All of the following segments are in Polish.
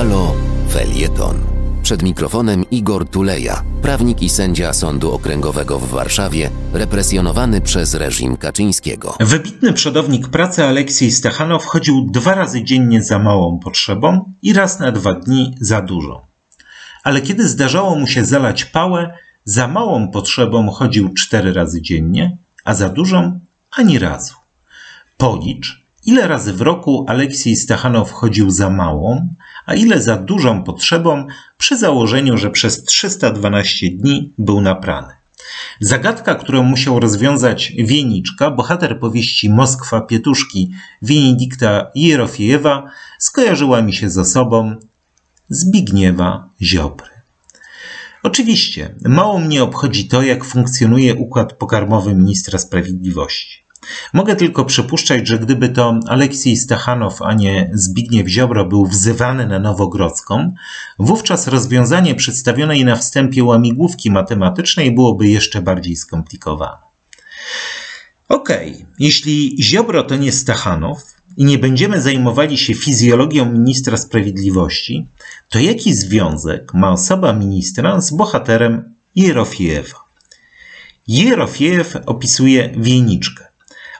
Halo Felieton. Przed mikrofonem Igor Tuleja, prawnik i sędzia Sądu Okręgowego w Warszawie, represjonowany przez reżim Kaczyńskiego. Wybitny przodownik pracy Aleksiej Stachanow chodził dwa razy dziennie za małą potrzebą i raz na dwa dni za dużą. Ale kiedy zdarzało mu się zalać pałę, za małą potrzebą chodził cztery razy dziennie, a za dużą ani razu. Policz, ile razy w roku Aleksiej Stachanow chodził za małą, a ile za dużą potrzebą przy założeniu, że przez 312 dni był naprany. Zagadka, którą musiał rozwiązać Wieniczka, bohater powieści Moskwa Pietuszki Wienidikta Jerofiejewa, skojarzyła mi się z osobą Zbigniewa Ziobry. Oczywiście, mało mnie obchodzi to, jak funkcjonuje układ pokarmowy ministra sprawiedliwości. Mogę tylko przypuszczać, że gdyby to Aleksiej Stachanow, a nie Zbigniew Ziobro był wzywany na Nowogrodzką, wówczas rozwiązanie przedstawionej na wstępie łamigłówki matematycznej byłoby jeszcze bardziej skomplikowane. Okej, okay, jeśli Ziobro to nie Stachanow i nie będziemy zajmowali się fizjologią ministra sprawiedliwości, to jaki związek ma osoba ministra z bohaterem Jerofiejewa? Jerofiejew opisuje wieniczkę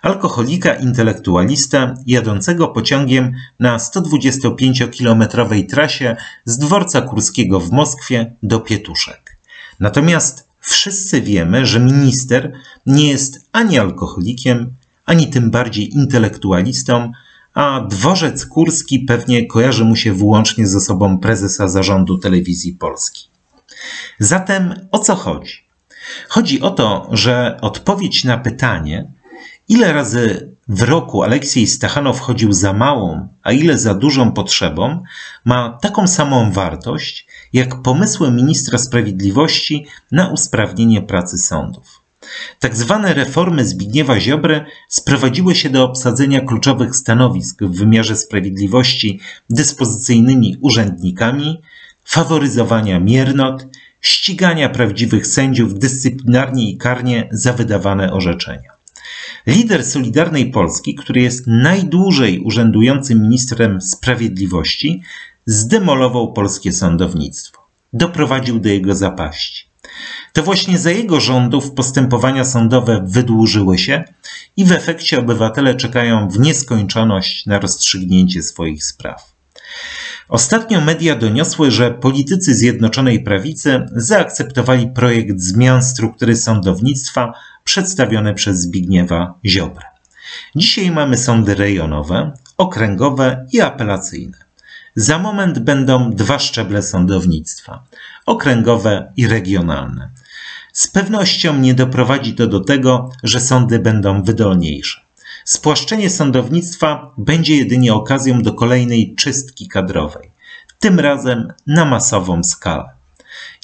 alkoholika intelektualista jadącego pociągiem na 125-kilometrowej trasie z dworca Kurskiego w Moskwie do Pietuszek. Natomiast wszyscy wiemy, że minister nie jest ani alkoholikiem, ani tym bardziej intelektualistą, a dworzec Kurski pewnie kojarzy mu się wyłącznie z osobą prezesa zarządu telewizji polskiej. Zatem o co chodzi? Chodzi o to, że odpowiedź na pytanie, Ile razy w roku Aleksiej Stachanow chodził za małą, a ile za dużą potrzebą, ma taką samą wartość, jak pomysły ministra sprawiedliwości na usprawnienie pracy sądów. Tak zwane reformy Zbigniewa Ziobry sprowadziły się do obsadzenia kluczowych stanowisk w wymiarze sprawiedliwości dyspozycyjnymi urzędnikami, faworyzowania miernot, ścigania prawdziwych sędziów dyscyplinarnie i karnie za wydawane orzeczenia. Lider Solidarnej Polski, który jest najdłużej urzędującym ministrem sprawiedliwości, zdemolował polskie sądownictwo. Doprowadził do jego zapaści. To właśnie za jego rządów postępowania sądowe wydłużyły się i w efekcie obywatele czekają w nieskończoność na rozstrzygnięcie swoich spraw. Ostatnio media doniosły, że politycy Zjednoczonej Prawicy zaakceptowali projekt zmian struktury sądownictwa przedstawione przez Zbigniewa Ziobrę. Dzisiaj mamy sądy rejonowe, okręgowe i apelacyjne. Za moment będą dwa szczeble sądownictwa okręgowe i regionalne. Z pewnością nie doprowadzi to do tego, że sądy będą wydolniejsze. Spłaszczenie sądownictwa będzie jedynie okazją do kolejnej czystki kadrowej, tym razem na masową skalę.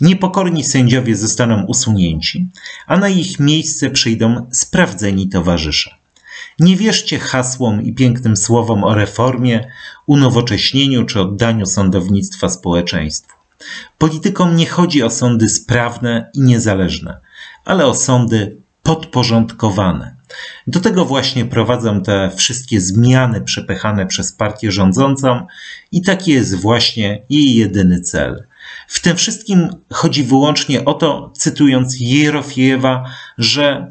Niepokorni sędziowie zostaną usunięci, a na ich miejsce przyjdą sprawdzeni towarzysze. Nie wierzcie hasłom i pięknym słowom o reformie, unowocześnieniu czy oddaniu sądownictwa społeczeństwu. Politykom nie chodzi o sądy sprawne i niezależne, ale o sądy podporządkowane. Do tego właśnie prowadzą te wszystkie zmiany przepychane przez partię rządzącą i taki jest właśnie jej jedyny cel – w tym wszystkim chodzi wyłącznie o to, cytując Jerofiewa, że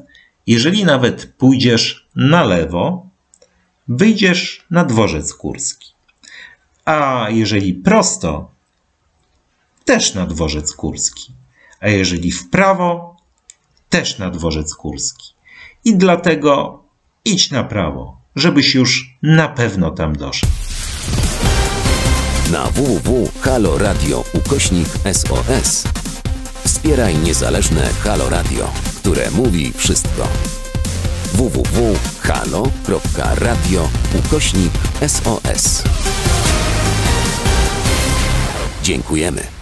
jeżeli nawet pójdziesz na lewo, wyjdziesz na dworzec kurski. A jeżeli prosto, też na dworzec kurski. A jeżeli w prawo, też na dworzec kurski. I dlatego idź na prawo, żebyś już na pewno tam doszedł na www.haloradio ukośnik SOS. Wspieraj niezależne Halo Radio, które mówi wszystko. www.halo.radio ukośnik SOS. Dziękujemy.